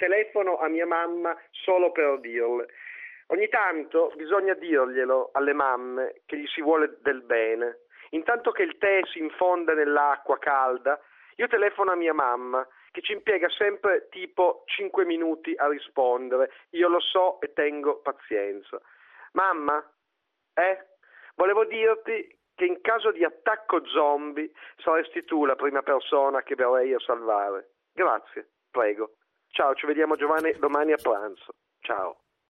telefono a mia mamma solo per dirle. Ogni tanto bisogna dirglielo alle mamme che gli si vuole del bene. Intanto che il tè si infonde nell'acqua calda, io telefono a mia mamma che ci impiega sempre tipo 5 minuti a rispondere. Io lo so e tengo pazienza. Mamma? Eh? Volevo dirti che in caso di attacco zombie saresti tu la prima persona che verrei a salvare. Grazie, prego. Ciao, ci vediamo Giovanni domani a pranzo. Ciao.